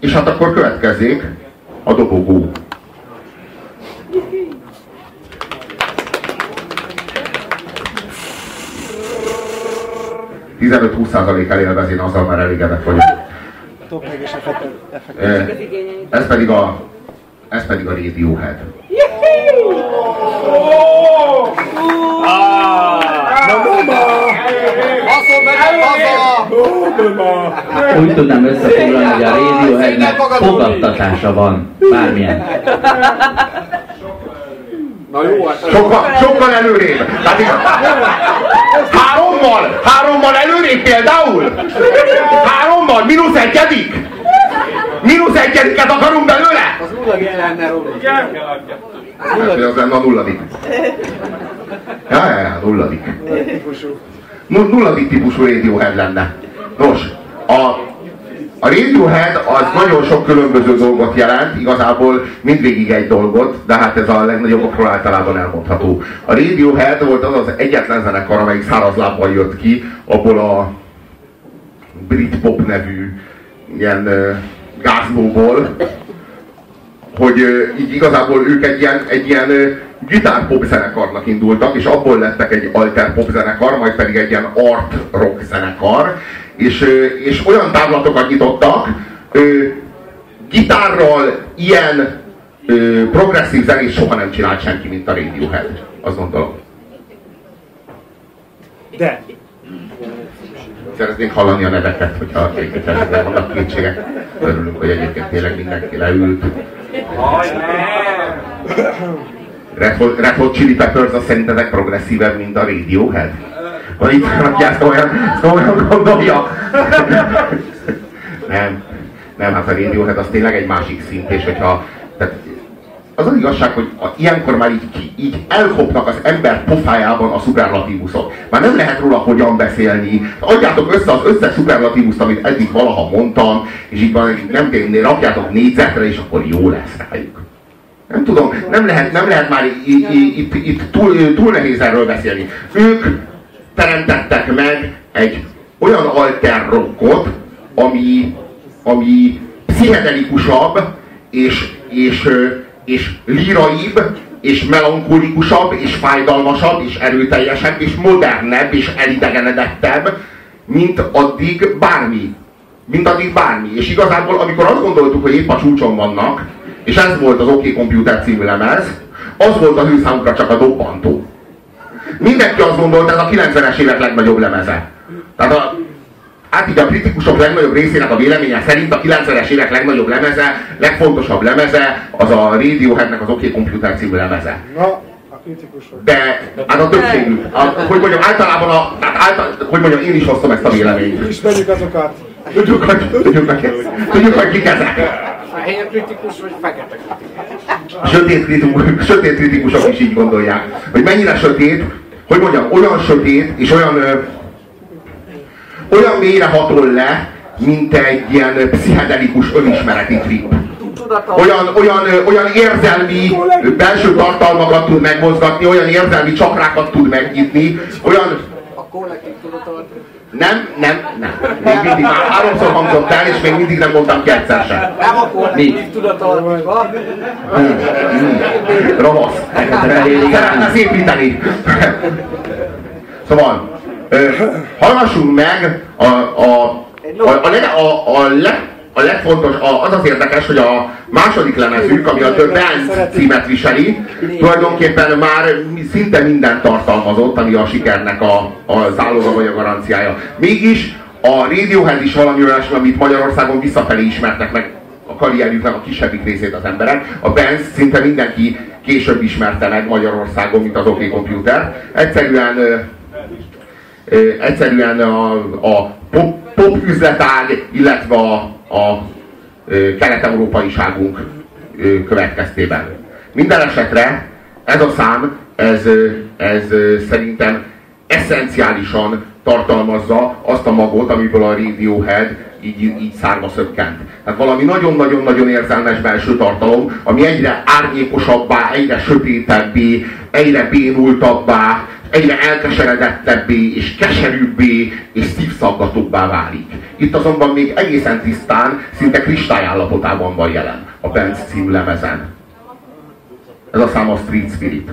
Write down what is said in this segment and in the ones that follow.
És hát akkor következzék a dobogó. 15-20% elélvez, én azzal már elégedett vagyok. Ez pedig a, ez pedig a Radiohead. Úgy tudnám összefoglalni, hogy a Radioheadnek fogadtatása van. Bármilyen. Na jó, hát... Sokkal, sokkal előrébb. Tehát hárommal, hárommal előrébb például. Hárommal, mínusz egyedik. Mínusz egyediket akarunk belőle? Az nulladik lenne, Robi. Igen. Hát, az lenne a nulladik. Ja, ja, ja, nulladik. Nulladik típusú Radiohead lenne. Nos, a a Radiohead az nagyon sok különböző dolgot jelent, igazából mindvégig egy dolgot, de hát ez a legnagyobbakról általában elmondható. A Radiohead volt az az egyetlen zenekar, amelyik szárazlábbal jött ki abból a Britpop nevű ilyen gázlóból, hogy így igazából ők egy ilyen, egy ilyen gitárpop zenekarnak indultak, és abból lettek egy alter pop zenekar, majd pedig egy ilyen art rock zenekar, és, és olyan távlatokat nyitottak, gitárral ilyen progresszív zenét soha nem csinált senki, mint a Radiohead. Azt gondolom. De szeretnénk hallani a neveket, hogyha esetleg vannak kétségek. Örülünk, hogy egyébként tényleg mindenki leült. Red Hot, Red Hot Chili Peppers az szerintetek progresszívebb, mint a Radiohead? Vagy itt aki ezt olyan, olyan gondolja? nem, nem, hát a Radiohead az tényleg egy másik szint, és hogyha tehát az az igazság, hogy a, ilyenkor már így, így elkopnak az ember pofájában a szuperlatívuszok. Már nem lehet róla hogyan beszélni. Adjátok össze az összes szuperlatívuszt, amit eddig valaha mondtam, és így van, nem tényleg, rakjátok négyzetre, és akkor jó lesz rájuk. Nem tudom, nem lehet, nem lehet már itt, itt, túl, túl nehéz erről beszélni. Ők teremtettek meg egy olyan alter rockot, ami, ami pszichedelikusabb, és, és, és líraibb, és melankolikusabb, és fájdalmasabb, és erőteljesebb, és modernebb, és elidegenedettebb, mint addig bármi. Mint addig bármi. És igazából, amikor azt gondoltuk, hogy épp a csúcson vannak, és ez volt az OK Computer című lemez, az volt a hőszámukra csak a dobbantó. Mindenki azt gondolta, ez a 90-es évek legnagyobb lemeze. Tehát a, hát így a kritikusok legnagyobb részének a véleménye szerint a 90-es évek legnagyobb lemeze, legfontosabb lemeze, az a Radioheadnek az OK Computer című lemeze. Na, kritikusok. De hát a többségük, a, hogy mondjam, általában a, hát által, hogy mondjam, én is hoztam ezt a véleményt. Ismerjük azokat. Tudjuk, hogy, tudjuk, hogy, tudjuk, hogy kik ezek. Fehér kritikus vagy fekete kritikus? Sötét, kritikus, sötét kritikusok is így gondolják. Hogy mennyire sötét, hogy mondjam, olyan sötét és olyan olyan mélyre hatol le, mint egy ilyen pszichedelikus önismereti trip. Olyan, olyan, olyan érzelmi belső tartalmakat tud megmozgatni, olyan érzelmi csakrákat tud megnyitni, olyan... A kollektív tudatot nem, nem, nem. Még mindig már háromszor hangzott el, és még mindig nem mondtam ki egyszer sem. Nem a kollektív tudatalmatban. Ravasz. Szeretne szépíteni. Szóval, hallgassunk meg a, a, a, a, a, a, leg, a legfontos, a, az az érdekes, hogy a második lemezük, ami a The Band címet viseli, tulajdonképpen már szinte minden tartalmazott, ami a sikernek a, a záloga vagy a garanciája. Mégis a Radiohead is valami olyasmi, amit Magyarországon visszafelé ismertek meg a karrierjüknek a kisebbik részét az emberek. A Benz szinte mindenki később ismerte meg Magyarországon, mint az OK Computer. Egyszerűen, egyszerűen a, a pop, pop üzletág, illetve a, a kelet-európaiságunk következtében. Minden esetre ez a szám, ez, ez szerintem eszenciálisan tartalmazza azt a magot, amiből a Radiohead így, így szárva szökkent. Tehát valami nagyon-nagyon-nagyon érzelmes belső tartalom, ami egyre árnyékosabbá, egyre sötétebbé, egyre bénultabbá, egyre elkeseredettebbé és keserűbbé és szívszaggatóbbá válik. Itt azonban még egészen tisztán, szinte kristályállapotában van jelen a Benz című lemezen. Ez a szám a Street Spirit.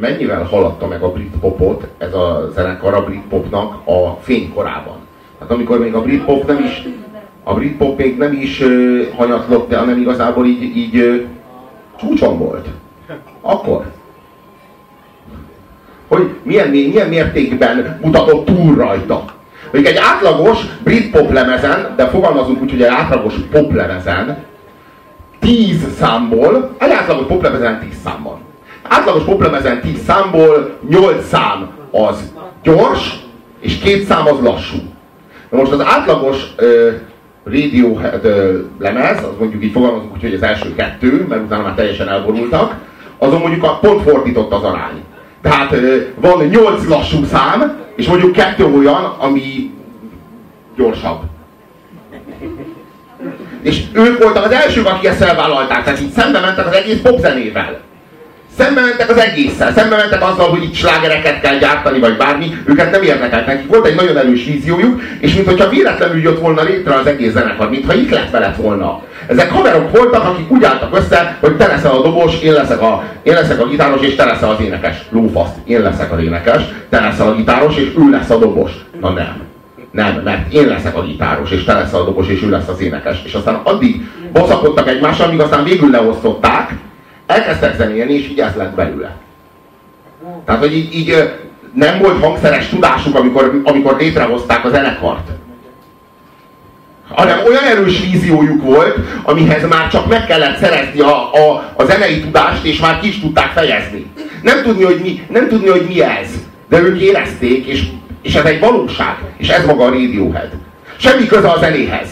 Mennyivel haladta meg a Britpopot ez a zenekar a Britpopnak a fénykorában. Hát amikor még a Britpop nem is a Britpop még nem is uh, hanyatlott, de hanem igazából így, így csúcson volt. Akkor. hogy milyen, milyen mértékben mutatott túl rajta. Mondjuk egy átlagos brit pop lemezen, de fogalmazunk úgy, hogy egy átlagos pop lemezen, 10 számból, egy átlagos pop lemezen 10 szám van. Átlagos pop lemezen 10 számból 8 szám az gyors, és két szám az lassú. Na most az átlagos uh, Radiohead uh, lemez, az mondjuk így fogalmazunk úgy, hogy az első kettő, mert utána már teljesen elborultak, azon mondjuk a pont fordított az arány. Tehát uh, van 8 lassú szám, és mondjuk kettő olyan, ami gyorsabb. És ők voltak az elsők, akik ezt felvállalták, tehát így szembe mentek az egész popzenével. Szembe mentek az egésszel, szembe mentek azzal, hogy itt slágereket kell gyártani, vagy bármi, őket nem érdekelt nekik. Volt egy nagyon erős víziójuk, és mintha véletlenül jött volna létre az egész zenekar, mintha ihletve lett volna. Ezek haverok voltak, akik úgy álltak össze, hogy te leszel a dobos, én leszek a, én leszek a gitáros, és te leszel az énekes. Lófaszt, én leszek az énekes, te leszel a gitáros, és ő lesz a dobos. Na nem. Nem, mert én leszek a gitáros, és te leszel a dobos, és ő lesz az énekes. És aztán addig baszakodtak egymással, amíg aztán végül leosztották, elkezdtek zenélni, és így ez lett belőle. Tehát, hogy így, így nem volt hangszeres tudásuk, amikor, amikor létrehozták a zenekart. Hanem olyan erős víziójuk volt, amihez már csak meg kellett szerezni a, a, a zenei tudást, és már ki is tudták fejezni. Nem tudni, hogy mi, nem tudni, hogy mi ez. De ők érezték, és, és ez egy valóság. És ez maga a Radiohead. Semmi köze a zenéhez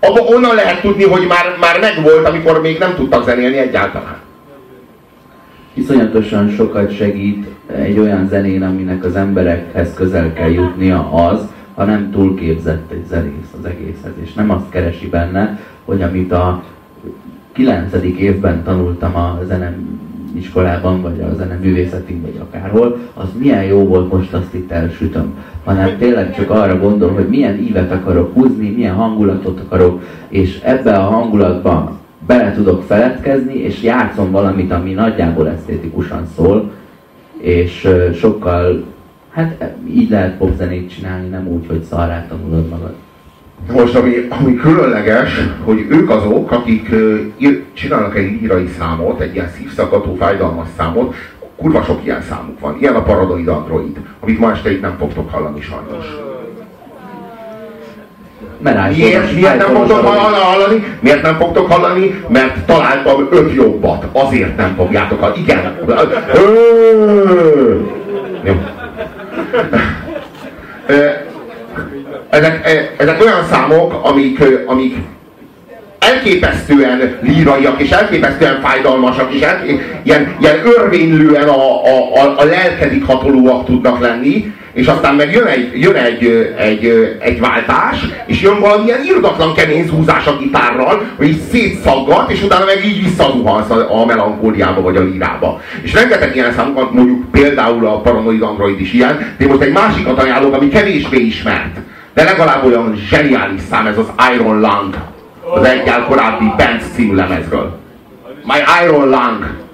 abba onnan lehet tudni, hogy már, már megvolt, amikor még nem tudtak zenélni egyáltalán. Iszonyatosan sokat segít egy olyan zenén, aminek az emberekhez közel kell jutnia az, ha nem túlképzett egy zenész az egészhez, és nem azt keresi benne, hogy amit a kilencedik évben tanultam a zenem iskolában, vagy a zeneművészetén, vagy akárhol, az milyen jó volt, most azt itt elsütöm. Hanem tényleg csak arra gondol, hogy milyen ívet akarok húzni, milyen hangulatot akarok, és ebbe a hangulatba bele tudok feledkezni, és játszom valamit, ami nagyjából esztétikusan szól, és sokkal, hát így lehet popzenét csinálni, nem úgy, hogy szarrá tanulod magad. Most ami, ami különleges, hogy ők azok, akik csinálnak egy lírai számot, egy ilyen szívszakató, fájdalmas számot, kurva sok ilyen számuk van. Ilyen a Paranoid Android, amit ma este itt nem fogtok hallani sajnos. Mert miért, miért nem fogtok hallani? Miért nem fogtok hallani? Mert találtam öt jobbat. Azért nem fogjátok hallani. Igen. Ezek, ezek olyan számok, amik, amik elképesztően líraiak, és elképesztően fájdalmasak, és el, ilyen, ilyen örvénylően a, a, a, a lelkedik hatolóak tudnak lenni, és aztán meg jön egy, jön egy, egy, egy váltás, és jön valamilyen irdatlan kemény húzás a gitárral, hogy így szétszaggat, és utána meg így visszazuhansz a, a melankóliába vagy a lírába. És rengeteg ilyen számokat, mondjuk például a Paranoid Android is ilyen, de most egy másikat ajánlok, ami kevésbé ismert. De legalább olyan zseniális szám ez az Iron Lung, az egyel korábbi Benz című lemezről. My Iron Lung.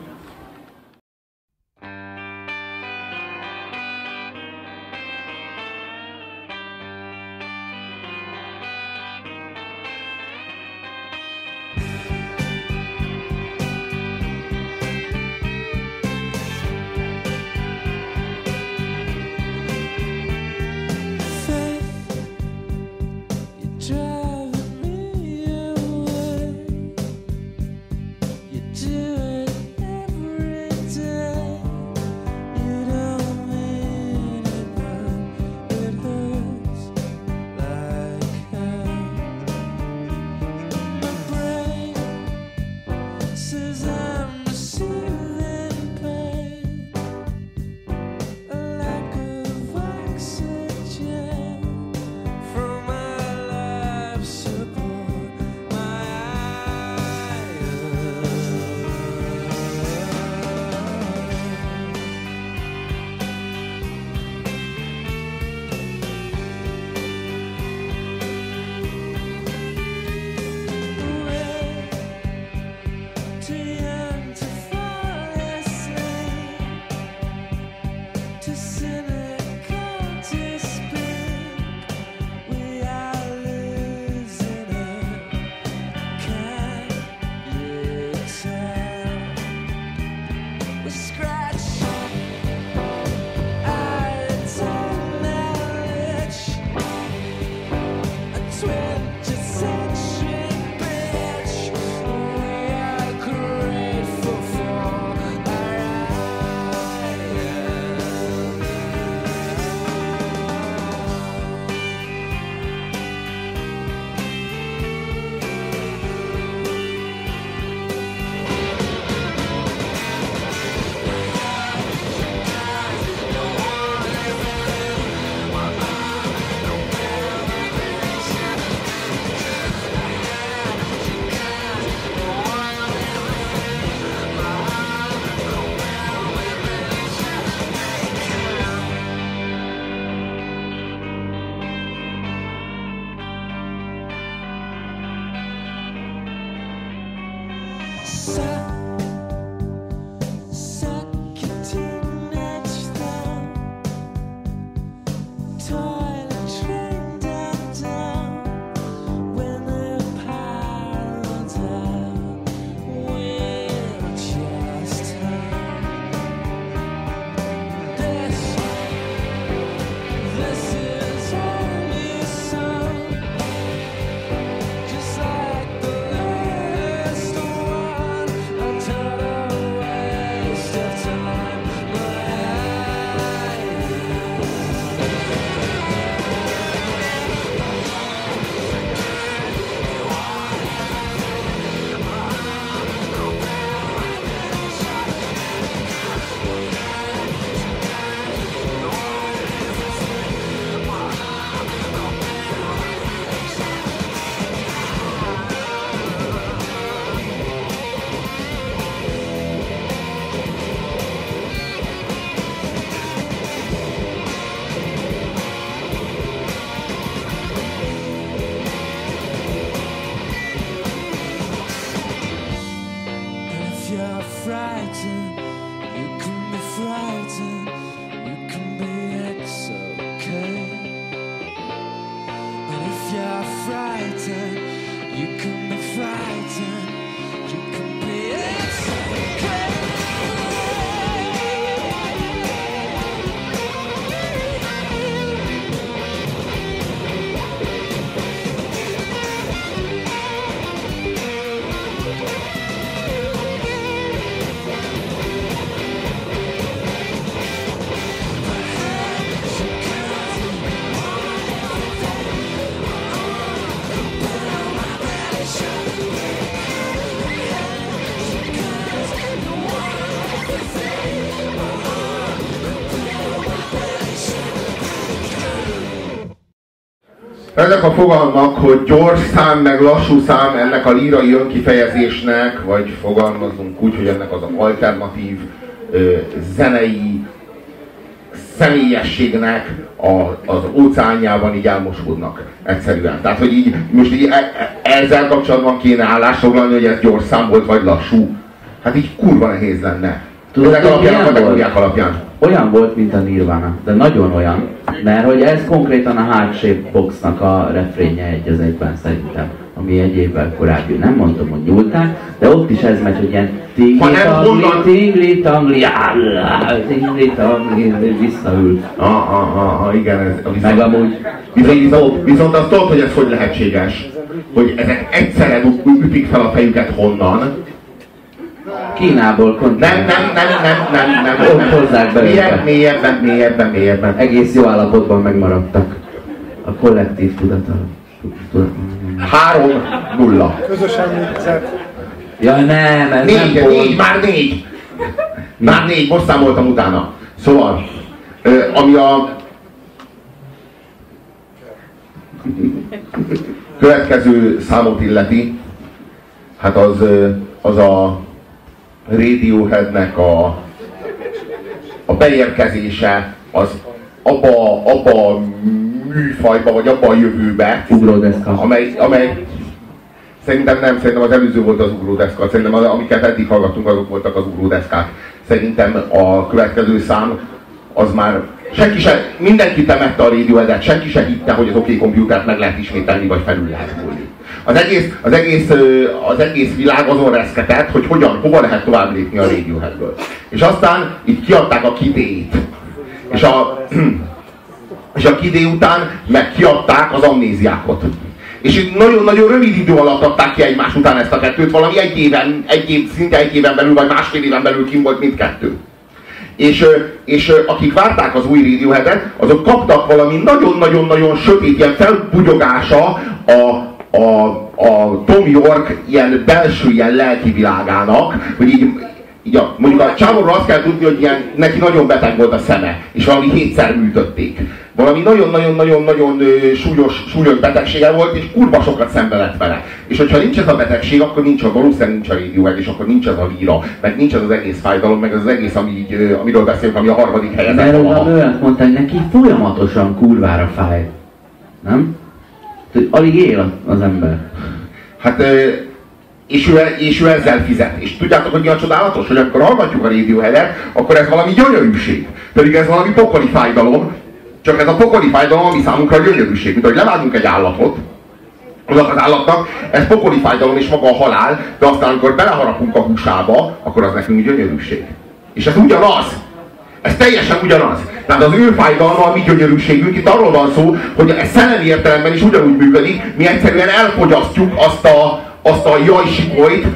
Ezek a fogalmak, hogy gyors szám, meg lassú szám ennek a lírai önkifejezésnek, vagy fogalmazunk úgy, hogy ennek az alternatív ö, zenei személyességnek a, az óceánjában így elmosódnak egyszerűen. Tehát, hogy így most így e, e, ezzel kapcsolatban kéne állásfoglalni, hogy ez gyors szám volt, vagy lassú. Hát így kurva nehéz lenne. Tudod, Ezek alapján, a kategóriák alapján. Olyan volt, mint a Nirvana, de nagyon olyan, mert hogy ez konkrétan a Heart Shape Boxnak a refrénje egy az egyben szerintem, ami egy évvel korábbi. Nem mondtam, hogy nyúlták, de ott is ez megy, hogy ilyen tingli, tangli, tingli, tangli, visszaül. Ah, ah, ah, ah, igen, ez, Meg amúgy Viszont, viszont, viszont azt tudod, hogy ez hogy lehetséges? Hogy ezek egyszerre ütik fel a fejüket honnan. Kínából Nem, nem, nem, nem, nem, nem, nem. Ott hozzák be Mélyebb, őket. mélyebben, mélyebben, mélyebben. egész jó állapotban megmaradtak. A kollektív tudatal. tudat- Három, nulla. Közös emlékezet. Ja nem, ez Négy, nem négy, már négy. Már négy, most számoltam utána. Szóval, ami a következő számot illeti, hát az, az a Radioheadnek a, a beérkezése az abba, abba a műfajba, vagy abba a jövőbe, Ugródeszka. amely, amely Szerintem nem, szerintem az előző volt az ugródeszka. Szerintem az, amiket eddig hallgattunk, azok voltak az ugródeszkák. Szerintem a következő szám az már senki se, mindenki temette a Radioheadet, senki se hitte, hogy az OK Computert meg lehet ismételni, vagy felül lehet múlni. Az egész, az, egész, az egész világ azon reszketett, hogy hogyan, hova lehet tovább lépni a Radioheadből. És aztán itt kiadták a kidéit. És a, és a kidé után meg kiadták az amnéziákot. És nagyon-nagyon rövid idő alatt adták ki egymás után ezt a kettőt, valami egy éven, egy év, szinte egy éven belül, vagy másfél éven belül kim volt mindkettő. És, és akik várták az új Radioheadet, azok kaptak valami nagyon-nagyon-nagyon sötét, ilyen felbugyogása a, a, a Tom York ilyen belső ilyen lelki világának, hogy így, így a, mondjuk a csávóról azt kell tudni, hogy ilyen, neki nagyon beteg volt a szeme, és valami hétszer műtötték. Valami nagyon-nagyon-nagyon-nagyon súlyos, súlyos betegsége volt, és kurva sokat szembe lett vele. És hogyha nincs ez a betegség, akkor nincs a, valószínűleg nincs a Radiohead, és akkor nincs ez a líra, meg nincs ez az egész fájdalom, meg ez az egész, ami így, amiről beszélünk, ami a harmadik helyen Mert azt mondta, hogy neki folyamatosan kurvára fáj. Nem? Tehát Alig él az ember. Hát és ő, és ő ezzel fizet. És tudjátok, hogy mi a csodálatos? Hogy amikor hallgatjuk a Radioheadet, akkor ez valami gyönyörűség. Pedig ez valami pokoli fájdalom, csak ez a pokoli fájdalom, ami számunkra gyönyörűség. Mint hogy levágunk egy állatot, annak az állatnak ez pokoli fájdalom és maga a halál, de aztán amikor beleharapunk a húsába, akkor az nekünk gyönyörűség. És ez ugyanaz. Ez teljesen ugyanaz. Tehát az ő fájdalma, a mi gyönyörűségünk, itt arról van szó, hogy ez szellemi értelemben is ugyanúgy működik, mi egyszerűen elfogyasztjuk azt a, azt a jajsikolyt,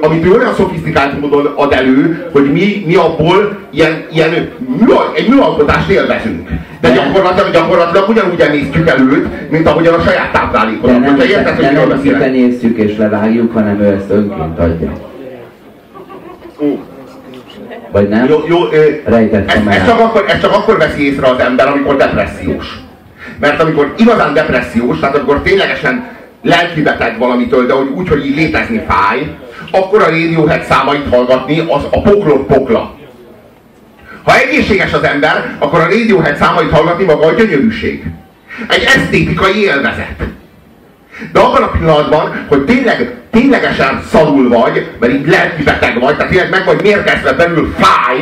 amit ő olyan szofisztikált módon ad elő, hogy mi, mi abból ilyen, ilyen mű, egy műalkotást élvezünk. De gyakorlatilag, gyakorlatilag ugyanúgy emésztjük előtt, mint ahogyan a saját táplálékodat. De nem, érted, hogy nem szépen és levágjuk, hanem ő ezt önként adja. Vagy nem? Jó, jó, ez, ez, csak akkor, ez csak akkor veszi észre az ember, amikor depressziós. Mert amikor igazán depressziós, tehát amikor ténylegesen lelkibeteg valamitől, de hogy úgy, hogy így létezni fáj, akkor a Radiohead számait hallgatni az a poklot pokla. Ha egészséges az ember, akkor a Radiohead számait hallgatni maga a gyönyörűség. Egy esztétikai élvezet. De abban a pillanatban, hogy tényleg, ténylegesen szarul vagy, mert így lelkibeteg vagy, tehát tényleg meg vagy mérgezve belül fáj,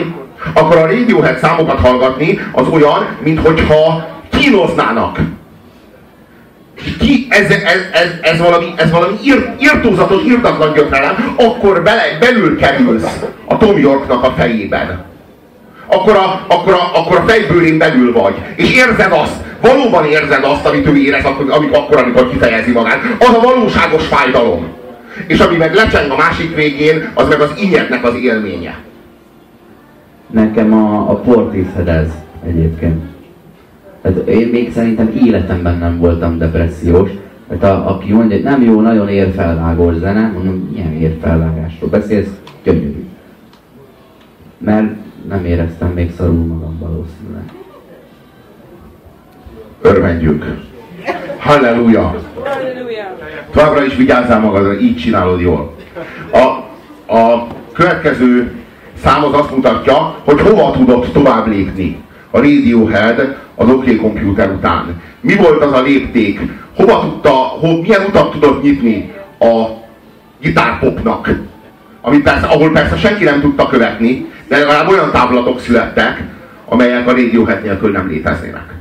akkor a Radiohead számokat hallgatni az olyan, mintha kínoznának ki, ez, ez, ez, ez, valami, ez valami ír, írtózatos, írtatlan gyötrelem, akkor bele, belül kerülsz a Tom Yorknak a fejében. Akkor a, akkor, a, akkor a fejbőrén belül vagy. És érzed azt, valóban érzed azt, amit ő érez amikor, akkor, amikor kifejezi magát. Az a valóságos fájdalom. És ami meg lecseng a másik végén, az meg az inyetnek az élménye. Nekem a, a Portishead ez egyébként. Tehát én még szerintem életemben nem voltam depressziós. Tehát a, aki mondja, hogy nem jó, nagyon érfelvágós zene, mondom, milyen érfelvágásról beszélsz, gyönyörű. Mert nem éreztem még szarul magam valószínűleg. Örvendjük! Halleluja! Továbbra is vigyázzál magadra, így csinálod jól. A, a következő szám az azt mutatja, hogy hova tudott tovább lépni a Radiohead az OK Computer után. Mi volt az a lépték? Hova tudta, ho, milyen utat tudott nyitni a gitárpopnak? Amit persze, ahol persze senki nem tudta követni, de legalább olyan távlatok születtek, amelyek a Radiohead nélkül nem léteznének.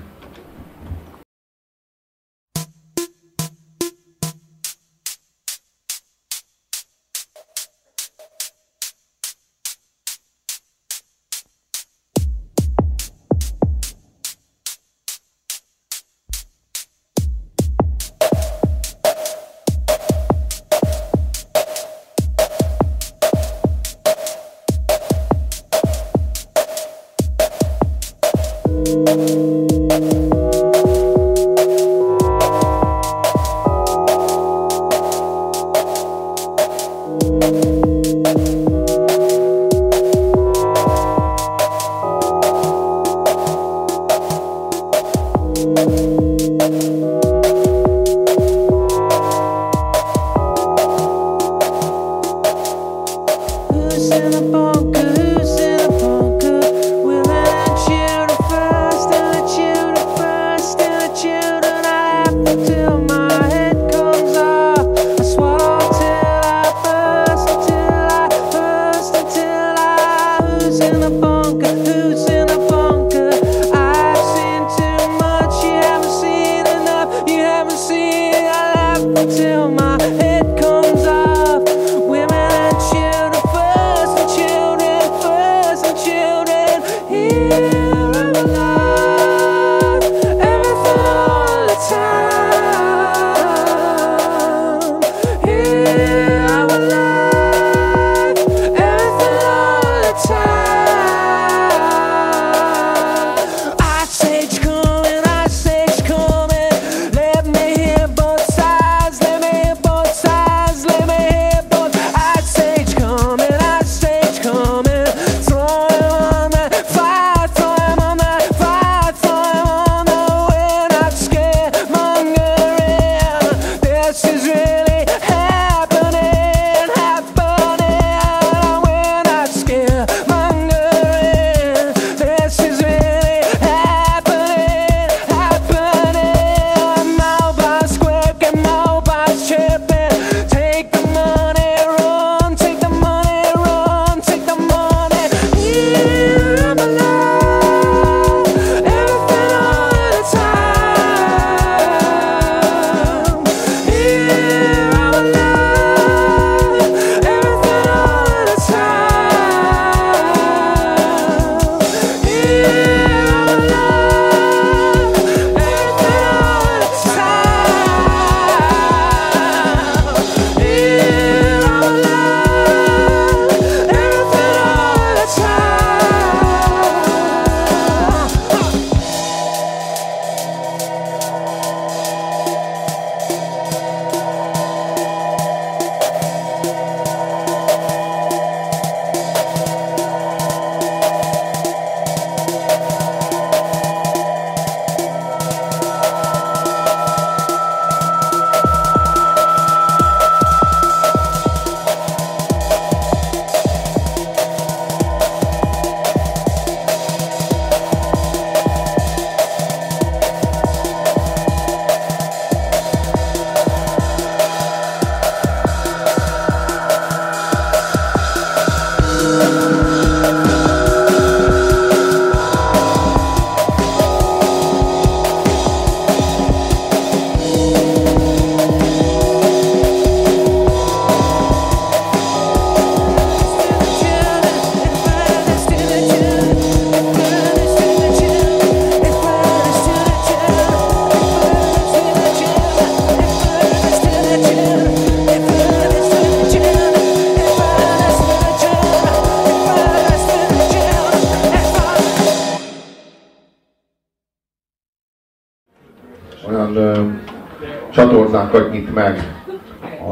Fogalmaznánk annyit meg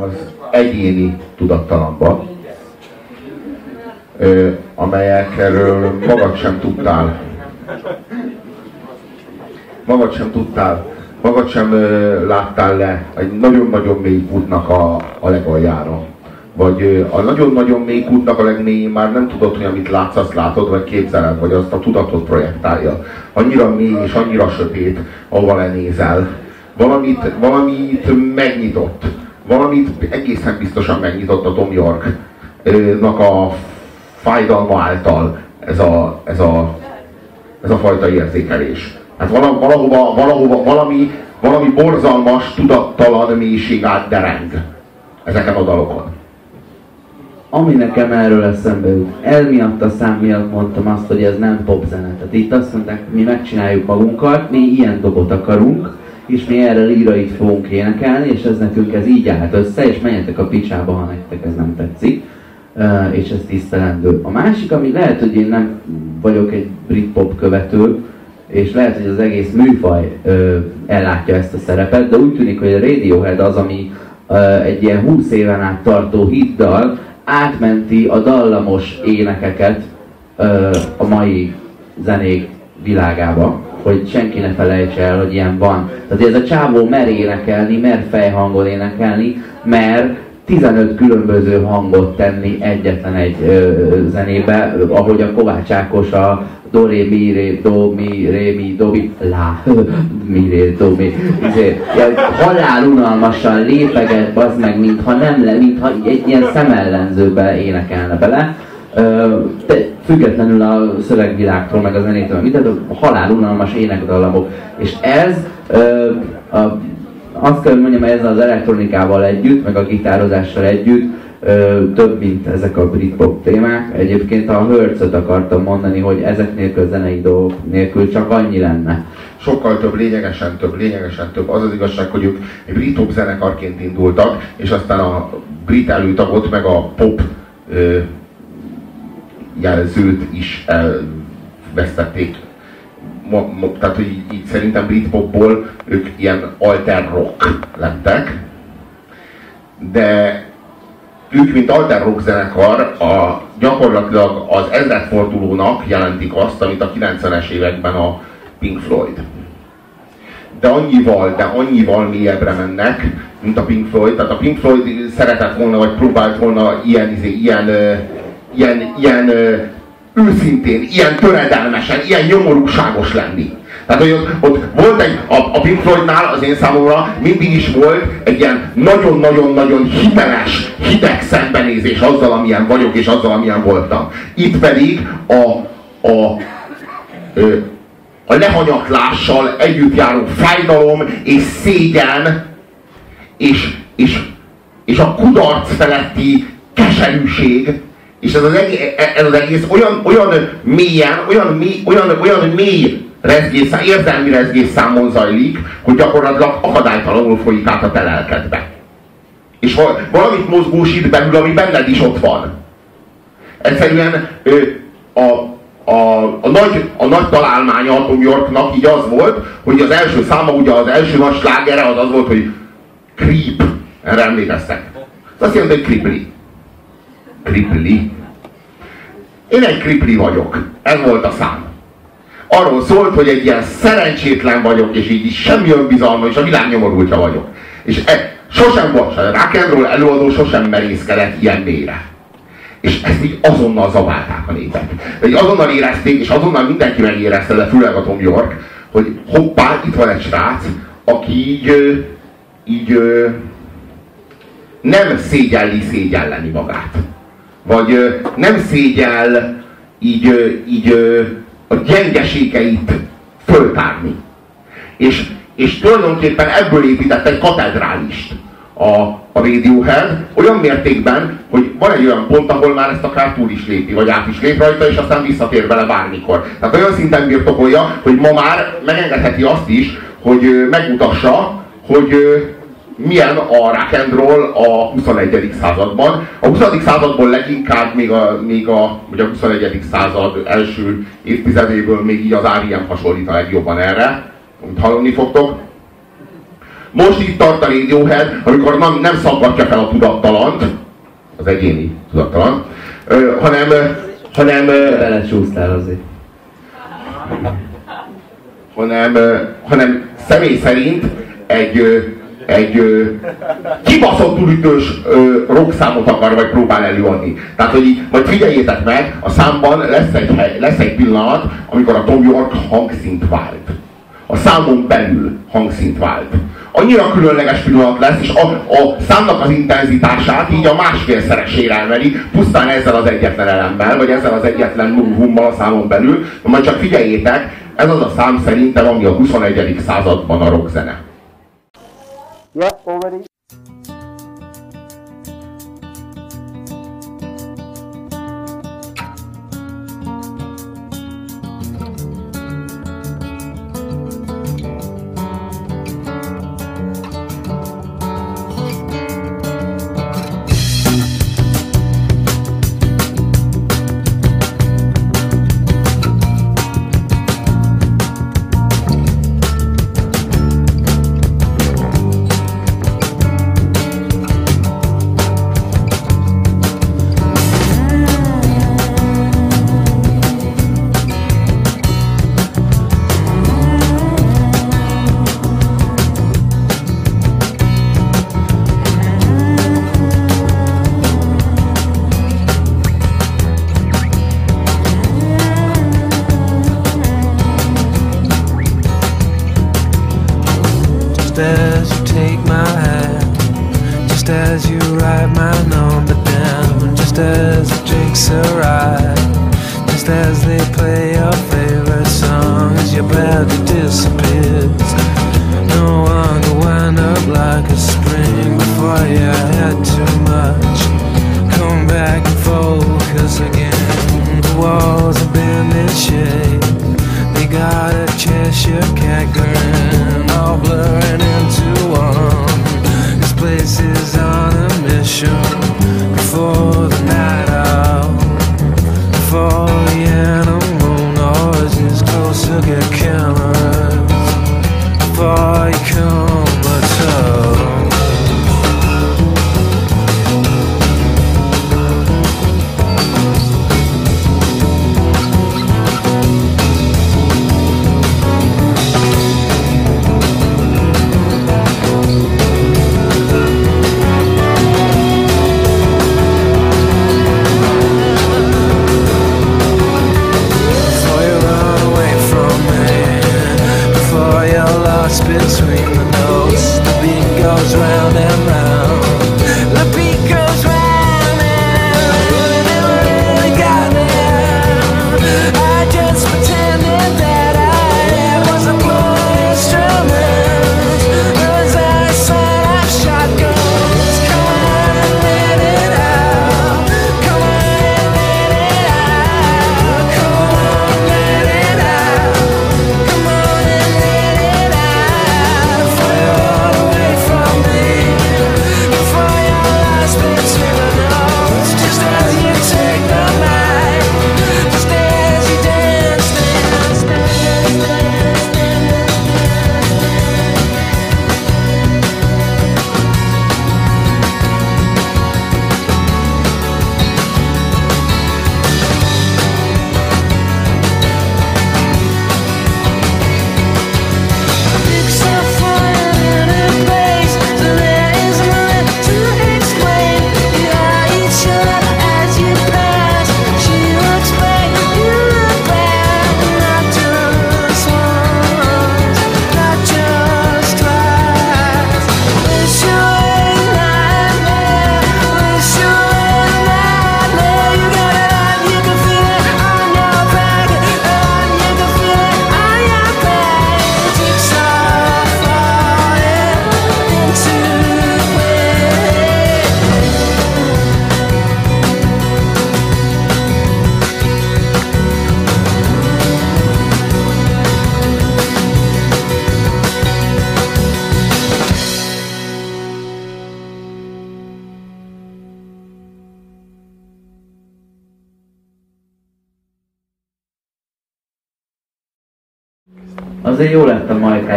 az egyéni tudattalanba, amelyekről magad sem tudtál. Magad sem tudtál, magad sem láttál le egy nagyon-nagyon mély útnak a, a legaljára. Vagy a nagyon-nagyon mély útnak a legmélyén már nem tudod, hogy amit látsz, azt látod, vagy képzeled, vagy azt a tudatot projektálja. Annyira mély és annyira sötét, ahova lenézel. Valamit, valamit megnyitott. Valamit egészen biztosan megnyitott a Tom York-nak a fájdalma által ez a, ez a, ez a fajta érzékelés. Hát valahova, valahova, valami, valami borzalmas, tudattalan mélység átdereng ezeken a dalokon. Ami nekem erről eszembe jut, el miatt a szám miatt mondtam azt, hogy ez nem popzene. Tehát itt azt mondták, mi megcsináljuk magunkat, mi ilyen dobot akarunk, és mi erre lírait fogunk énekelni, és ez nekünk ez így állt össze, és menjetek a picsába, ha nektek ez nem tetszik és ez tisztelendő. A másik, ami lehet, hogy én nem vagyok egy Britpop követő, és lehet, hogy az egész műfaj ö, ellátja ezt a szerepet, de úgy tűnik, hogy a Radiohead az, ami ö, egy ilyen 20 éven át tartó hitdal átmenti a dallamos énekeket ö, a mai zenék világába, hogy senki ne felejtse el, hogy ilyen van. Tehát ez a csávó mer énekelni, mer fejhangon énekelni, mer 15 különböző hangot tenni egyetlen egy ö, zenébe, ahogy a Kovács Ákos a do, ré, mi, ré, do, mi, ré, mi, do, mi, lá, mi, ré, do, mi. Izé, halál unalmasan lépeget, az meg, mintha nem le, mintha egy ilyen szemellenzőbe énekelne bele. Ö, de függetlenül a szövegvilágtól, meg a zenétől, mint a halál unalmas énekdallamok. És ez ö, a azt kell, hogy mondjam, ezzel az elektronikával együtt, meg a gitározással együtt, több, mint ezek a britpop témák. Egyébként a hertz akartam mondani, hogy ezek nélkül zenei dolgok nélkül csak annyi lenne. Sokkal több, lényegesen több, lényegesen több. Az az igazság, hogy ők egy brit pop zenekarként indultak, és aztán a brit előtagot, meg a pop ö, jelzőt is elvesztették tehát hogy így, így szerintem Britpopból ők ilyen alter rock lettek, de ők, mint alter rock zenekar, a, gyakorlatilag az ezredfordulónak jelentik azt, amit a 90-es években a Pink Floyd. De annyival, de annyival mélyebbre mennek, mint a Pink Floyd. Tehát a Pink Floyd szeretett volna, vagy próbált volna ilyen, izé, ilyen, ilyen, ilyen, őszintén, ilyen töredelmesen, ilyen nyomorúságos lenni. Tehát, hogy ott, ott volt egy, a, a Pink Floydnál az én számomra mindig is volt egy ilyen nagyon-nagyon-nagyon hiteles, hideg szembenézés azzal, amilyen vagyok, és azzal, amilyen voltam. Itt pedig a, a, a lehanyatlással együtt járó fájdalom és szégyen, és, és, és a kudarc feletti keserűség, és ez az egész, ez az egész olyan, olyan mélyen, olyan mély, olyan, olyan mély rezgészám, érzelmi rezgésszámon zajlik, hogy gyakorlatilag akadálytalanul folyik át a te lelkedbe. És valamit mozgósít belül, ami benned is ott van. Egyszerűen a, a, a, nagy, a nagy találmánya a Tom Yorknak így az volt, hogy az első száma, ugye az első nagy slágere az az volt, hogy creep. Erre emlékeztek. Ez azt jelenti, hogy creeply. Kripli. Én egy kripli vagyok. Ez volt a szám. Arról szólt, hogy egy ilyen szerencsétlen vagyok, és így semmi önbizalma, és a világ nyomorultja vagyok. És e, sosem volt, a rock előadó sosem merészkedett ilyen mélyre. És ezt így azonnal zabálták a népet. Így azonnal érezték, és azonnal mindenki megérezte, de főleg a Tom York, hogy hoppá, itt van egy srác, aki így, így nem szégyelli szégyelleni magát vagy nem szégyel így, így a gyengeségeit föltárni. És, és tulajdonképpen ebből épített egy katedrálist a, a Radiohead olyan mértékben, hogy van egy olyan pont, ahol már ezt akár túl is lépi, vagy át is lép rajta, és aztán visszatér vele bármikor. Tehát olyan szinten birtokolja, hogy ma már megengedheti azt is, hogy megmutassa, hogy milyen a rock and roll a 21. században. A 20. századból leginkább még a, még a, vagy a 21. század első évtizedéből még így az R.E.M. hasonlít a legjobban erre, amit hallani fogtok. Most itt tart a Radiohead, amikor nem, nem szaggatja fel a tudattalant, az egyéni tudattalan, hanem, hanem... Belecsúsztál azért. Hanem, hanem személy szerint egy, egy kibaszottul ütős rockszámot akar, vagy próbál előadni. Tehát, hogy így, majd figyeljétek meg, a számban lesz egy, hely, lesz egy pillanat, amikor a Tom York hangszint vált. A számon belül hangszint vált. Annyira különleges pillanat lesz, és a, a számnak az intenzitását így a másfélszeresére emeli, pusztán ezzel az egyetlen elemmel, vagy ezzel az egyetlen novummal a számon belül. Majd csak figyeljétek, ez az a szám szerintem, ami a 21. században a rockzene. already?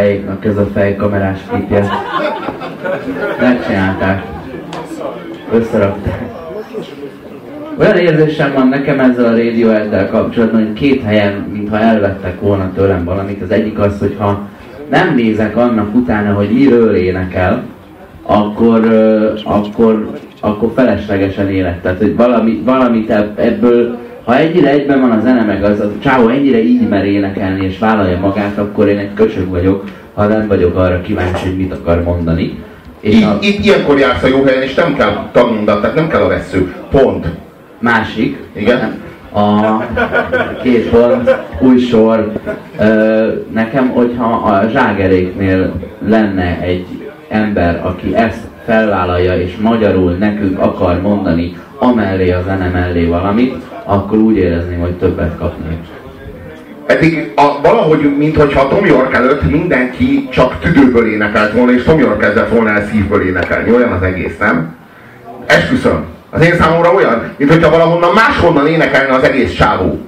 Majkáéknak ez a fejkamerás klipje. megcsinálták. Összerakták. Olyan érzésem van nekem ezzel a Radiohead-del kapcsolatban, hogy két helyen, mintha elvettek volna tőlem valamit. Az egyik az, hogy ha nem nézek annak utána, hogy miről énekel, akkor, akkor, akkor feleslegesen élet. Tehát, hogy valami, valamit ebből, ha egyre egyben van a zene, meg az a csávó ennyire így mer énekelni és vállalja magát, akkor én egy köcsög vagyok, ha nem vagyok arra kíváncsi, hogy mit akar mondani. És így, a... itt ilyenkor jársz a jó helyen, és nem kell tanmondat, tehát nem kell a vesző. Pont. Másik. Igen. A két pont, új sor. Nekem, hogyha a zságeréknél lenne egy ember, aki ezt felvállalja és magyarul nekünk akar mondani amellé a zene mellé valamit, akkor úgy érezném, hogy többet kapnék. Eddig a, valahogy, mintha Tom York előtt mindenki csak tüdőből énekelt volna, és Tom York kezdett volna el szívből énekelni. Olyan az egész, nem? Esküszöm. Az én számomra olyan, mint hogyha valahonnan máshonnan énekelne az egész csávó.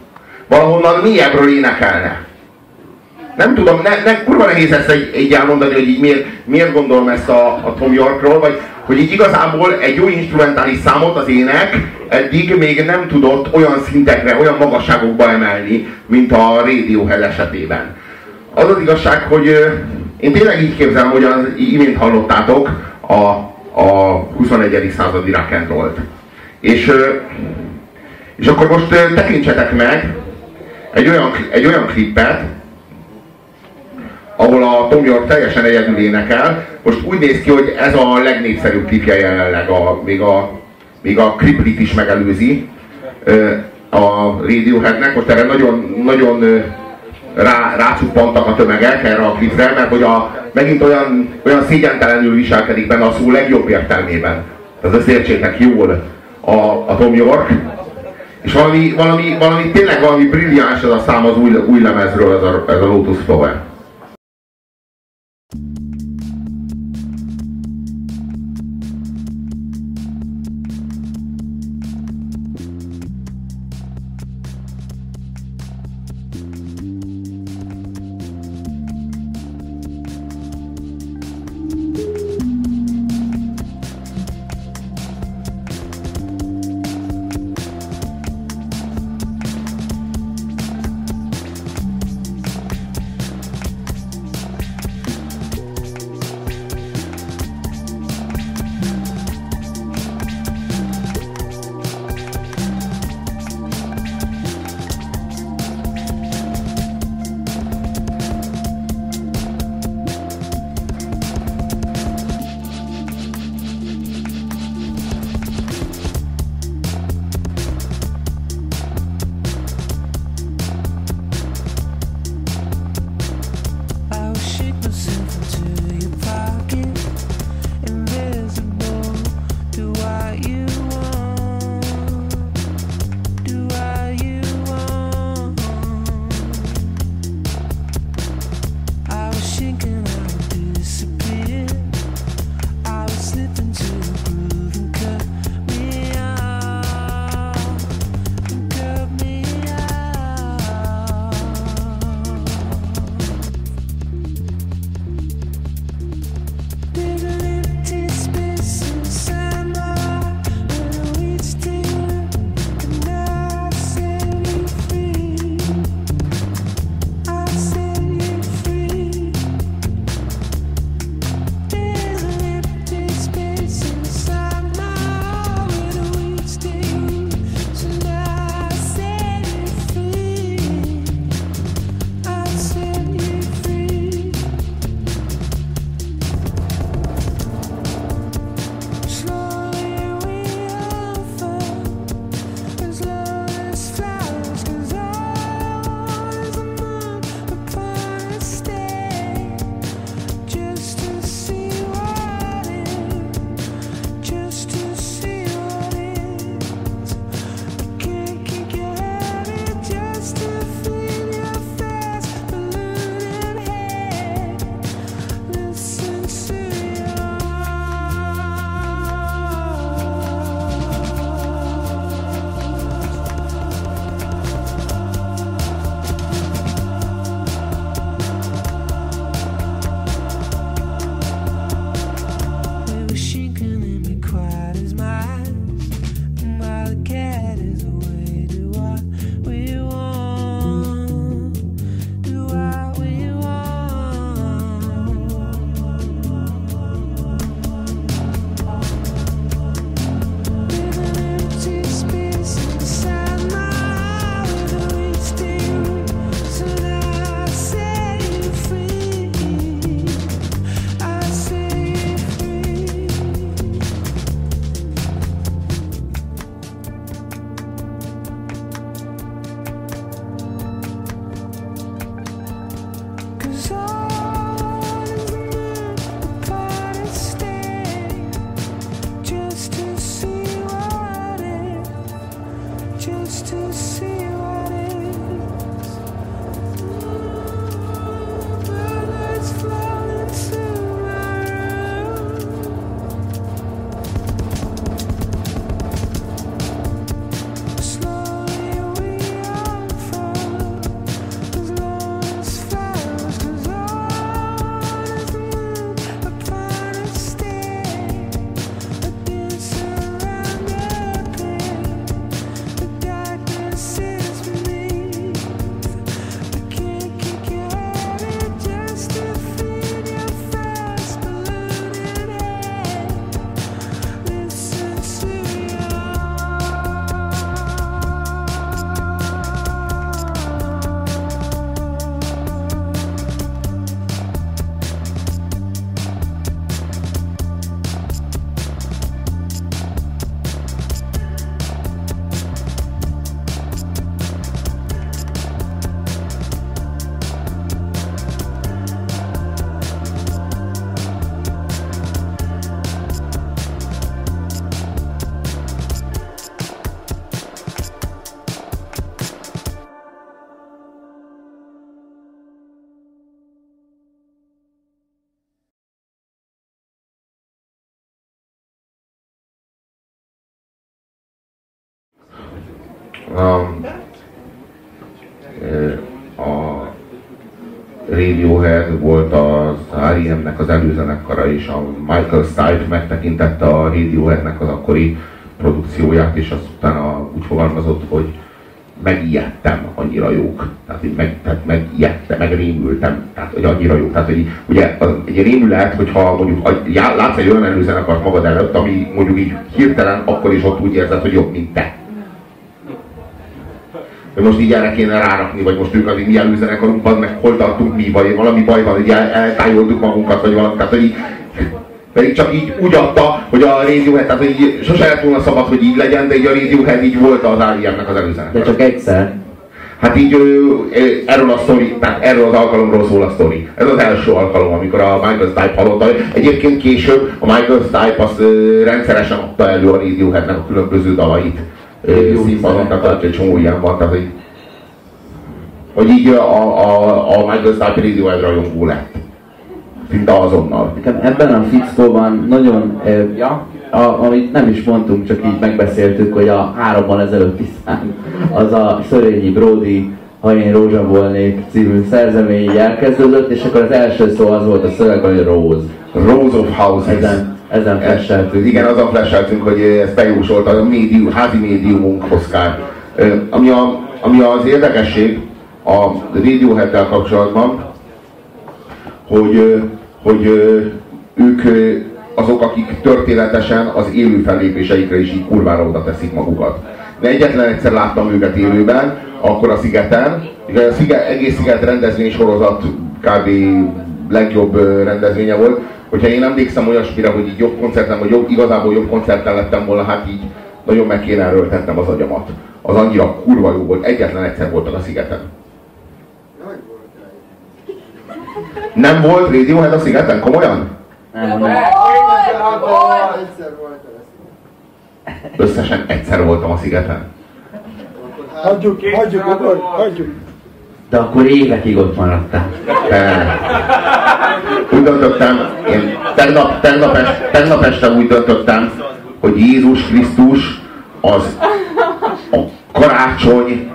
Valahonnan mélyebbről énekelne. Nem tudom, ne, ne, kurva nehéz ezt egy, egy elmondani, hogy így miért, miért gondolom ezt a, a Tom Yorkról, vagy hogy így igazából egy jó instrumentális számot az ének eddig még nem tudott olyan szintekre, olyan magasságokba emelni, mint a Radiohead esetében. Az az igazság, hogy én tényleg így képzelem, hogy az imént hallottátok a, a 21. századi rock and roll És, és akkor most tekintsetek meg egy olyan, egy olyan klippet, ahol a Tom York teljesen egyedül énekel. Most úgy néz ki, hogy ez a legnépszerűbb klipje jelenleg, a, még a, még a kliplit is megelőzi a Radioheadnek. Most erre nagyon, nagyon rá, rácuppantak a tömegek erre a klipre, mert hogy a, megint olyan, olyan szégyentelenül viselkedik benne a szó legjobb értelmében. Tehát ezt értsétek jól a, a Tom York. És valami, valami, valami, tényleg valami brilliáns ez a szám az új, új lemezről, ez a, ez a Lotus Flower. A, a Radiohead volt az R.E.M.-nek az előzenekara, és a Michael Stipe megtekintette a Radioheadnek az akkori produkcióját, és azt utána úgy fogalmazott, hogy megijedtem, annyira jók. Tehát, így meg, tehát megijedtem, megrémültem, tehát hogy annyira jók. Tehát, hogy ugye az, egy rémület, hogyha mondjuk látsz egy olyan előzenekart magad előtt, ami mondjuk így hirtelen akkor is ott úgy érzed, hogy jobb, mint te most így erre kéne rárakni, vagy most ők az mi előzenekarunk, meg hol tartunk mi, vagy valami baj van, hogy el, eltájoltuk magunkat, vagy valami, tehát hogy így, pedig csak így úgy adta, hogy a Radiohead, tehát hogy így, sose lett volna szabad, hogy így legyen, de így a Radiohead így volt az R.E.M.-nek az előzenekar. De csak egyszer. Hát így erről a sztori, tehát erről az alkalomról szól a sztori. Ez az első alkalom, amikor a Michael Stipe hallotta. Egyébként később a Michael Stipe az rendszeresen adta elő a Radioheadnek a különböző dalait színpadon, tehát egy csomó ilyen van, tehát hogy, hogy így a, a, a Michael Stipe Radiohead rajongó lett. Szinte azonnal. Nekem ebben a fickóban nagyon, ja, a, amit nem is mondtunk, csak így megbeszéltük, hogy a hárommal ezelőtti szám, az a Szörényi Brody ha én rózsa volnék című szerzemény elkezdődött, és akkor az első szó az volt a szöveg, hogy Rose. Rose of Houses. Ezen, ezen flasheltünk. Igen, azon flasheltünk, hogy ezt bejósolta a médium, házi médiumunk Oscar. Ami, a, ami az érdekesség a Radiohead-del kapcsolatban, hogy, hogy ők azok, akik történetesen az élő fellépéseikre is így kurvára oda teszik magukat. De egyetlen egyszer láttam őket élőben, akkor a szigeten. A sziget, egész sziget rendezvény sorozat kb. legjobb rendezvénye volt. Hogyha én emlékszem olyasmire, hogy így jobb koncerten, vagy jobb, igazából jobb koncerten lettem volna, hát így nagyon meg kéne erőltetnem az agyamat. Az annyira kurva jó volt. Egyetlen egyszer voltak a szigeten. Nem volt Radiohead a szigeten? Komolyan? Nem, nem. Összesen egyszer voltam a szigeten. Hagyjuk, hagyjuk, hagyjuk. De akkor évekig ott maradtál. Úgy döntöttem, én tegnap, tegnap, est, tegnap este úgy döntöttem, hogy Jézus Krisztus az a karácsony,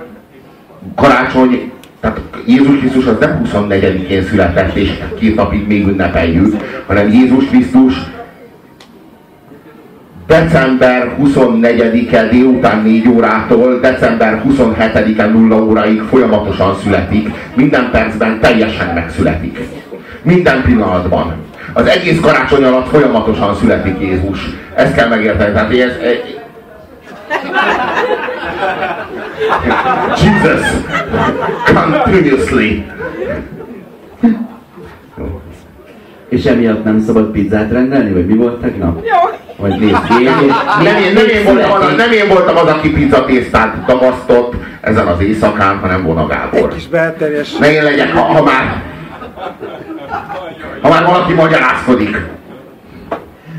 karácsony, tehát Jézus Krisztus az nem 24-én született, és két napig még ünnepeljük, hanem Jézus Krisztus december 24-e délután 4 órától december 27-e 0 óráig folyamatosan születik, minden percben teljesen megszületik. Minden pillanatban. Az egész karácsony alatt folyamatosan születik Jézus. Ezt kell megérteni. Tehát ez, Jesus continuously. És emiatt nem szabad pizzát rendelni, vagy mi volt tegnap? Jó. Vagy nézd nem, én, nem, én voltam az, nem én voltam az, aki pizzatésztát dagasztott ezen az éjszakán, hanem Vona Gábor. Egy kis belterjes. Ne én legyek, ha, ha már ha már valaki magyarázkodik.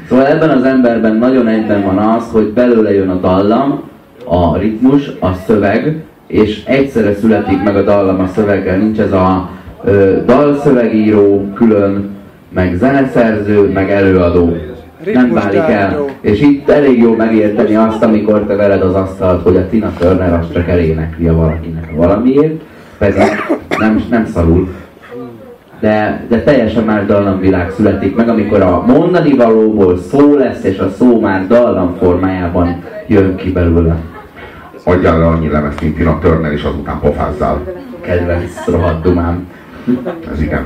Szóval ebben az emberben nagyon egyben van az, hogy belőle jön a dallam, a ritmus, a szöveg, és egyszerre születik meg a dallam a szöveggel. Nincs ez a ö, dalszövegíró külön, meg zeneszerző, meg előadó nem válik el. És itt elég jó megérteni azt, amikor te veled az asztalt, hogy a Tina Turner azt csak elénekli a valakinek valamiért, pedig nem, nem szarul. De, de teljesen más dallamvilág születik meg, amikor a mondani valóból szó lesz, és a szó már dallam formájában jön ki belőle. Adjál le annyi lemezt, mint Tina Turner, és azután pofázzál. Kedvenc rohadt dumám. Ez igen.